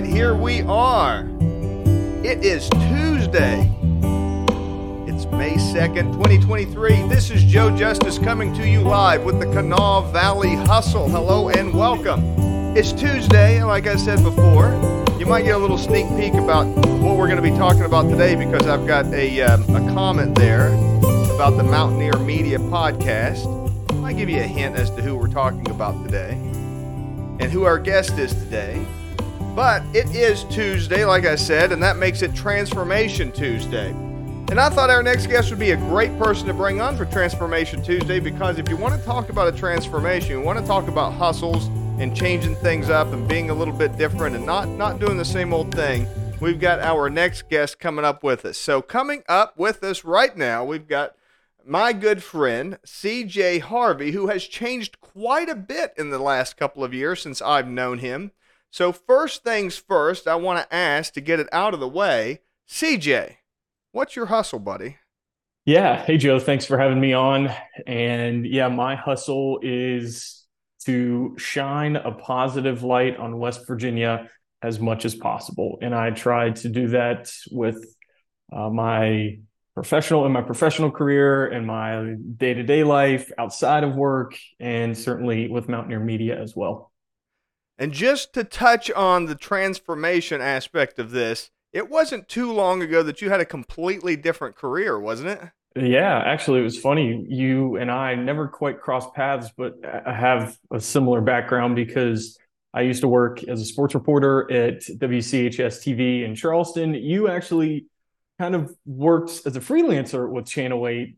right, here we are. It is Tuesday. It's May 2nd, 2023. This is Joe Justice coming to you live with the Kanawha Valley Hustle. Hello and welcome. It's Tuesday, and like I said before, you might get a little sneak peek about what we're going to be talking about today because I've got a, um, a comment there about the Mountaineer Media podcast. I give you a hint as to who we're talking about today and who our guest is today. But it is Tuesday, like I said, and that makes it Transformation Tuesday. And I thought our next guest would be a great person to bring on for Transformation Tuesday because if you want to talk about a transformation, you want to talk about hustles and changing things up and being a little bit different and not not doing the same old thing, we've got our next guest coming up with us. So coming up with us right now, we've got my good friend CJ Harvey, who has changed quite a bit in the last couple of years since I've known him. So, first things first, I want to ask to get it out of the way CJ, what's your hustle, buddy? Yeah. Hey, Joe. Thanks for having me on. And yeah, my hustle is to shine a positive light on West Virginia as much as possible. And I try to do that with uh, my professional in my professional career and my day-to-day life outside of work and certainly with Mountaineer Media as well. And just to touch on the transformation aspect of this, it wasn't too long ago that you had a completely different career, wasn't it? Yeah, actually, it was funny. You and I never quite crossed paths, but I have a similar background because I used to work as a sports reporter at WCHS TV in Charleston. You actually kind of works as a freelancer with Channel 8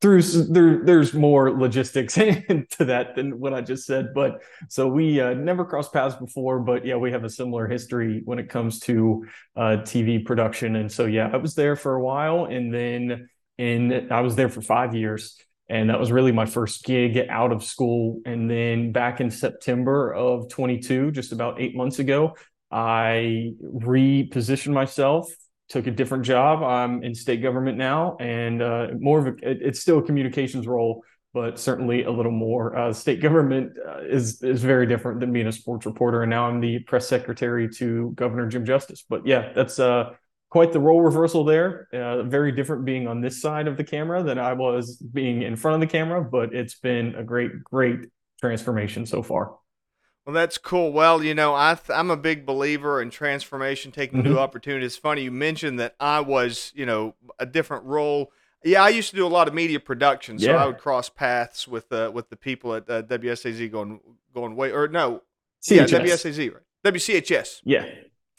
through there, there's more logistics to that than what I just said. But so we uh, never crossed paths before, but yeah, we have a similar history when it comes to uh, TV production. And so, yeah, I was there for a while and then in, I was there for five years. And that was really my first gig out of school. And then back in September of 22, just about eight months ago, I repositioned myself took a different job. I'm in state government now, and uh, more of a it's still a communications role, but certainly a little more. Uh, state government uh, is is very different than being a sports reporter, and now I'm the press secretary to Governor Jim Justice. But yeah, that's uh, quite the role reversal there. Uh, very different being on this side of the camera than I was being in front of the camera, but it's been a great, great transformation so far. Well, that's cool. Well, you know, I th- I'm a big believer in transformation, taking mm-hmm. new opportunities. Funny you mentioned that I was, you know, a different role. Yeah, I used to do a lot of media production, so yeah. I would cross paths with uh, with the people at uh, WSAZ going going way or no, CHS. yeah, WSAZ, right? WCHS. Yeah,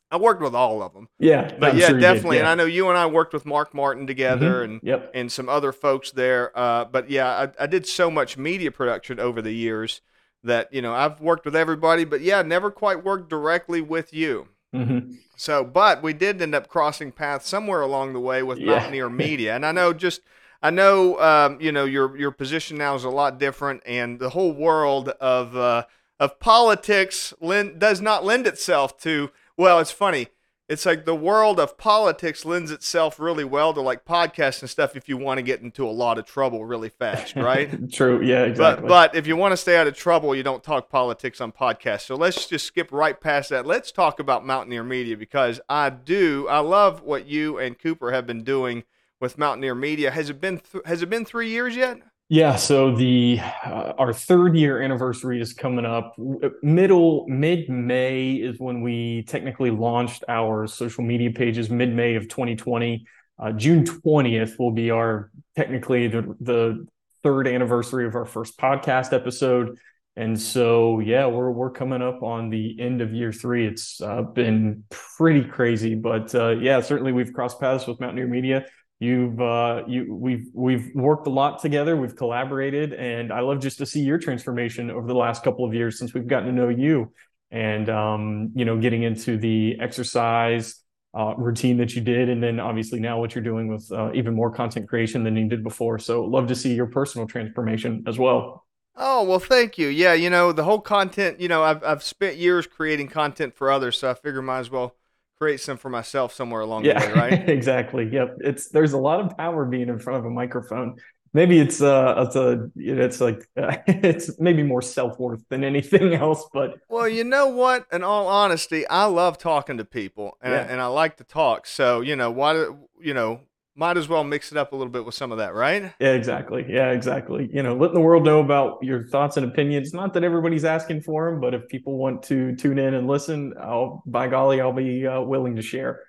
I worked with all of them. Yeah, but I'm yeah, sure definitely. Yeah. And I know you and I worked with Mark Martin together, mm-hmm. and yep. and some other folks there. Uh, but yeah, I, I did so much media production over the years that you know I've worked with everybody, but yeah, never quite worked directly with you. Mm-hmm. So, but we did end up crossing paths somewhere along the way with yeah. Mountaineer Media, and I know just I know um, you know your your position now is a lot different, and the whole world of uh, of politics lend, does not lend itself to. Well, it's funny it's like the world of politics lends itself really well to like podcasts and stuff if you want to get into a lot of trouble really fast, right? True. Yeah, exactly. But, but if you want to stay out of trouble, you don't talk politics on podcasts. So let's just skip right past that. Let's talk about Mountaineer Media because I do, I love what you and Cooper have been doing with Mountaineer Media. Has it been, th- has it been three years yet? Yeah, so the uh, our third year anniversary is coming up. Middle mid May is when we technically launched our social media pages. Mid May of 2020, uh, June 20th will be our technically the the third anniversary of our first podcast episode. And so, yeah, we're we're coming up on the end of year three. It's uh, been pretty crazy, but uh, yeah, certainly we've crossed paths with Mountaineer Media You've uh, you we've we've worked a lot together. We've collaborated, and I love just to see your transformation over the last couple of years since we've gotten to know you, and um, you know, getting into the exercise uh, routine that you did, and then obviously now what you're doing with uh, even more content creation than you did before. So love to see your personal transformation as well. Oh well, thank you. Yeah, you know the whole content. You know, I've I've spent years creating content for others, so I figure might as well create some for myself somewhere along yeah, the way, right? exactly. Yep. It's there's a lot of power being in front of a microphone. maybe it's uh it's a it's like uh, it's maybe more self-worth than anything else but well you know what in all honesty i love talking to people and, yeah. I, and i like to talk so you know why you know might as well mix it up a little bit with some of that right yeah exactly yeah exactly you know letting the world know about your thoughts and opinions not that everybody's asking for them but if people want to tune in and listen i'll by golly i'll be uh, willing to share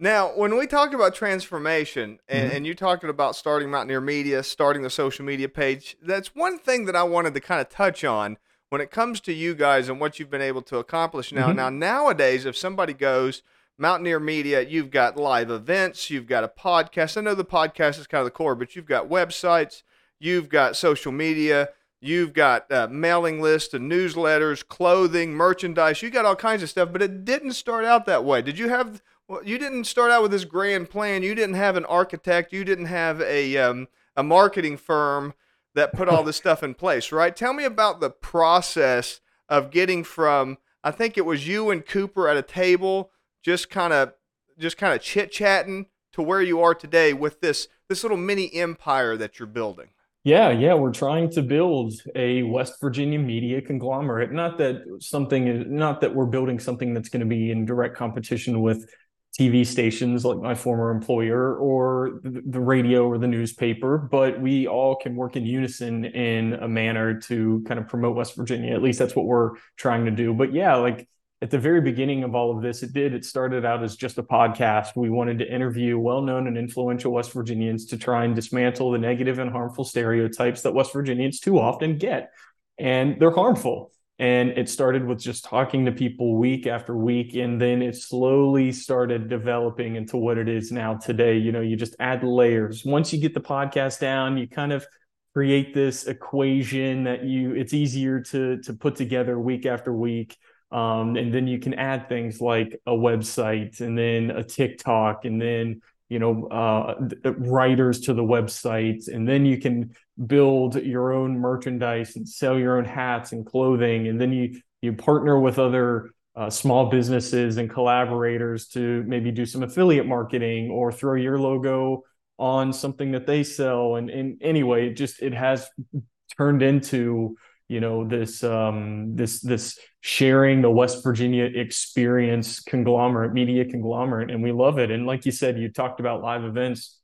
now, when we talked about transformation and, mm-hmm. and you talked about starting Mountaineer Media, starting the social media page, that's one thing that I wanted to kind of touch on when it comes to you guys and what you've been able to accomplish now. Mm-hmm. Now, nowadays, if somebody goes Mountaineer Media, you've got live events, you've got a podcast. I know the podcast is kind of the core, but you've got websites, you've got social media, you've got uh, mailing lists and newsletters, clothing, merchandise. You got all kinds of stuff, but it didn't start out that way. Did you have well, you didn't start out with this grand plan. You didn't have an architect. You didn't have a um, a marketing firm that put all this stuff in place, right? Tell me about the process of getting from I think it was you and Cooper at a table, just kind of just kind of chit chatting to where you are today with this this little mini empire that you're building. Yeah, yeah, we're trying to build a West Virginia media conglomerate. Not that something, not that we're building something that's going to be in direct competition with TV stations like my former employer or the radio or the newspaper, but we all can work in unison in a manner to kind of promote West Virginia. At least that's what we're trying to do. But yeah, like at the very beginning of all of this, it did. It started out as just a podcast. We wanted to interview well known and influential West Virginians to try and dismantle the negative and harmful stereotypes that West Virginians too often get. And they're harmful and it started with just talking to people week after week and then it slowly started developing into what it is now today you know you just add layers once you get the podcast down you kind of create this equation that you it's easier to to put together week after week um, and then you can add things like a website and then a tiktok and then you know uh, writers to the website and then you can build your own merchandise and sell your own hats and clothing. And then you you partner with other uh, small businesses and collaborators to maybe do some affiliate marketing or throw your logo on something that they sell. And, and anyway it just it has turned into you know this um, this this sharing the West Virginia experience conglomerate media conglomerate and we love it and like you said you talked about live events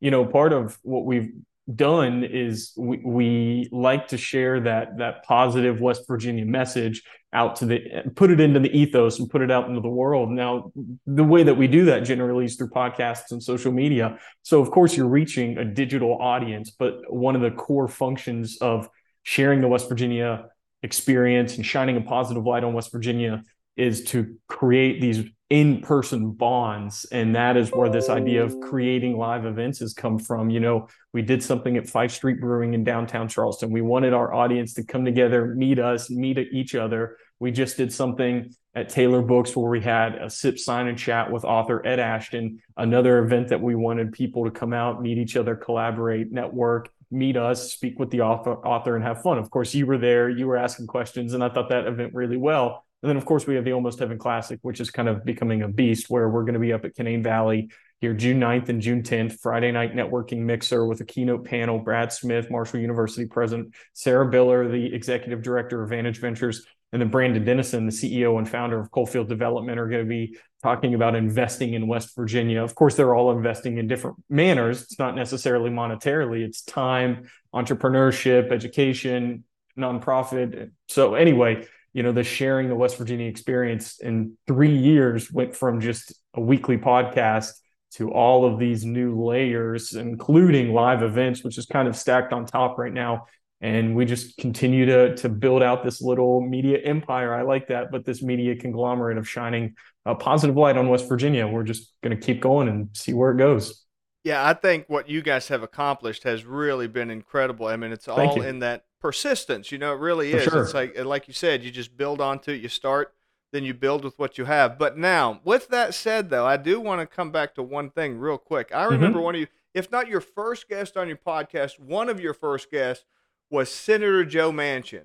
you know part of what we've done is we, we like to share that that positive West Virginia message out to the put it into the ethos and put it out into the world. Now, the way that we do that generally is through podcasts and social media. So of course you're reaching a digital audience, but one of the core functions of sharing the West Virginia experience and shining a positive light on West Virginia is to create these in-person bonds. And that is where this idea of creating live events has come from. You know we did something at Fife Street Brewing in downtown charleston. We wanted our audience to come together meet us meet each other. We just did something at taylor books where we had a sip sign and chat with author ed ashton another event that we wanted people to come out meet each other collaborate network meet us, speak with the author, author, and have fun. Of course, you were there, you were asking questions, and I thought that event really well. And then, of course, we have the Almost Heaven Classic, which is kind of becoming a beast where we're going to be up at Canaan Valley here June 9th and June 10th, Friday night networking mixer with a keynote panel. Brad Smith, Marshall University president, Sarah Biller, the executive director of Vantage Ventures, and then Brandon Dennison, the CEO and founder of Coalfield Development, are going to be talking about investing in West Virginia. Of course, they're all investing in different manners. It's not necessarily monetarily, it's time, entrepreneurship, education, nonprofit. So, anyway, you know, the sharing the West Virginia experience in three years went from just a weekly podcast to all of these new layers, including live events, which is kind of stacked on top right now and we just continue to to build out this little media empire. I like that, but this media conglomerate of shining a positive light on West Virginia. We're just going to keep going and see where it goes. Yeah, I think what you guys have accomplished has really been incredible. I mean, it's all in that persistence. You know, it really is. Sure. It's like like you said, you just build onto it. You start, then you build with what you have. But now, with that said, though, I do want to come back to one thing real quick. I remember mm-hmm. one of you, if not your first guest on your podcast, one of your first guests was Senator Joe Manchin.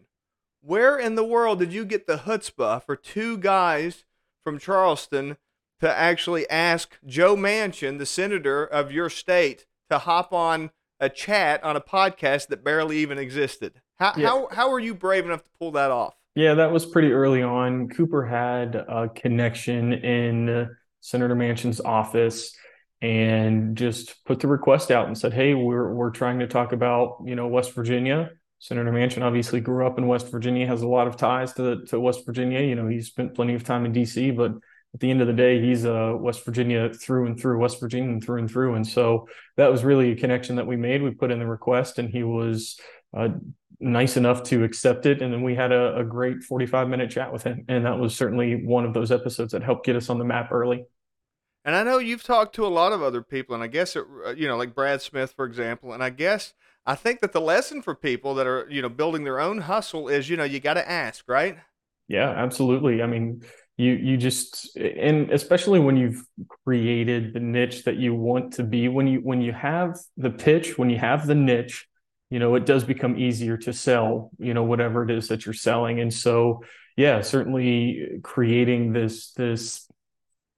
Where in the world did you get the chutzpah for two guys from Charleston to actually ask Joe Manchin, the senator of your state, to hop on a chat on a podcast that barely even existed. How Yeah. how how were you brave enough to pull that off? Yeah, that was pretty early on. Cooper had a connection in Senator Manchin's office and just put the request out and said, "Hey, we're we're trying to talk about, you know, West Virginia." Senator Manchin obviously grew up in West Virginia, has a lot of ties to to West Virginia. You know, he spent plenty of time in DC, but at the end of the day, he's a West Virginia through and through, West Virginian through and through. And so that was really a connection that we made. We put in the request, and he was uh, nice enough to accept it. And then we had a, a great 45 minute chat with him. And that was certainly one of those episodes that helped get us on the map early. And I know you've talked to a lot of other people, and I guess it, uh, you know, like Brad Smith, for example. And I guess I think that the lesson for people that are you know building their own hustle is you know you got to ask, right? Yeah, absolutely. I mean, you you just and especially when you've created the niche that you want to be, when you when you have the pitch, when you have the niche, you know, it does become easier to sell, you know, whatever it is that you're selling. And so, yeah, certainly creating this this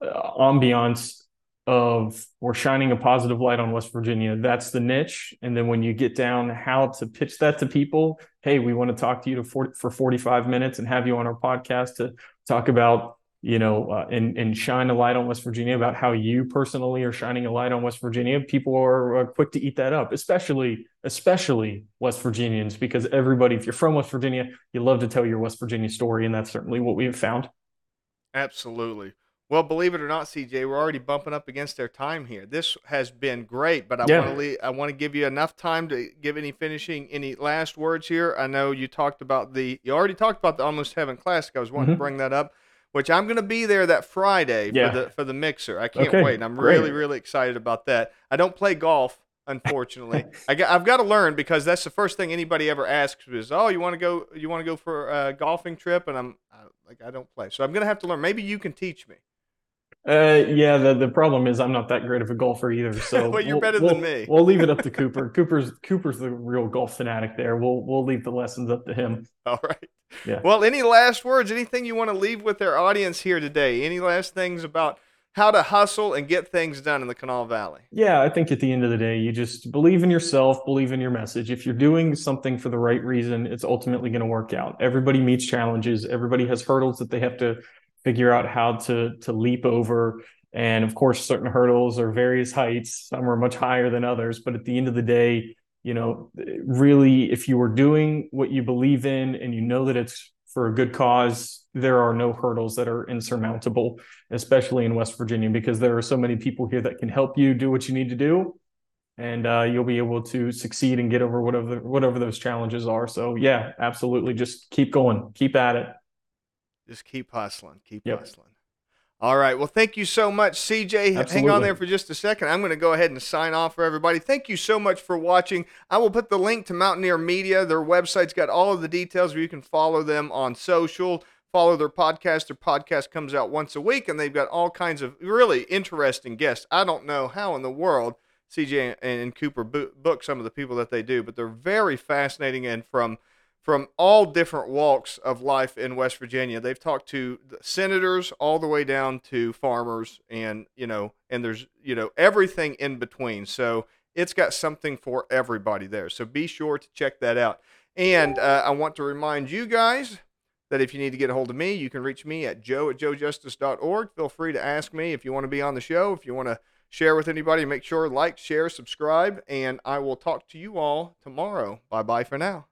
uh, ambiance of we're shining a positive light on West Virginia. That's the niche. And then when you get down how to pitch that to people, hey, we want to talk to you to 40, for 45 minutes and have you on our podcast to talk about, you know, uh, and, and shine a light on West Virginia about how you personally are shining a light on West Virginia. People are uh, quick to eat that up, especially, especially West Virginians, because everybody, if you're from West Virginia, you love to tell your West Virginia story. And that's certainly what we have found. Absolutely. Well, believe it or not, CJ, we're already bumping up against our time here. This has been great, but I Yeah. want to leave, I want to give you enough time to give any finishing, any last words here. I know you talked about the, you already talked about the Almost Heaven Classic. I was wanting to Mhm. bring that up, which I'm going to be there that Friday Yeah. for the for the mixer. I can't Okay, wait. and I'm great. really really excited about that. I don't play golf. Unfortunately, I I've got to learn because that's the first thing anybody ever asks is, "Oh, you want to go? You want to go for a golfing trip?" And I'm I, like, I don't play, so I'm gonna have to learn. Maybe you can teach me. Uh, yeah, the, the problem is I'm not that great of a golfer either. So Well, you're we'll- better than we'll- me. We'll leave it up to Cooper. Cooper's Cooper's the real golf fanatic there. We'll we'll leave the lessons up to him. All right. Yeah. Well, any last words? Anything you want to leave with our audience here today? Any last things about how to hustle and get things done in the Kanawha Valley? Yeah, I think at the end of the day, you just believe in yourself, believe in your message. If you're doing something for the right reason, it's ultimately going to work out. Everybody meets challenges. Everybody has hurdles that they have to figure out how to to leap over. And of course, certain hurdles are various heights. Some are much higher than others. But at the end of the day, you know, really, if you are doing what you believe in and you know that it's for a good cause, there are no hurdles that are insurmountable, especially in West Virginia, because there are so many people here that can help you do what you need to do. And uh, you'll be able to succeed and get over whatever whatever those challenges are. So yeah, absolutely, just keep going, keep at it. Just keep hustling. Keep Yep. hustling. All right. Well, thank you so much, CJ. Hang on there for just a second. I'm going to go ahead and sign off for everybody. Thank you so much for watching. I will put the link to Mountaineer Media. Their website's got all of the details where you can follow them on social, follow their podcast. Their podcast comes out once a week, and they've got all kinds of really interesting guests. I don't know how in the world CJ and Cooper book some of the people that they do, but they're very fascinating and from from all different walks of life in West Virginia. They've talked to senators all the way down to farmers and, you know, and there's, you know, everything in between. So it's got something for everybody there. So be sure to check that out. And uh, I want to remind you guys that if you need to get a hold of me, you can reach me at joe at joejustice.org. Feel free to ask me if you want to be on the show, if you want to share with anybody, make sure like, share, subscribe, and I will talk to you all tomorrow. Bye bye for now.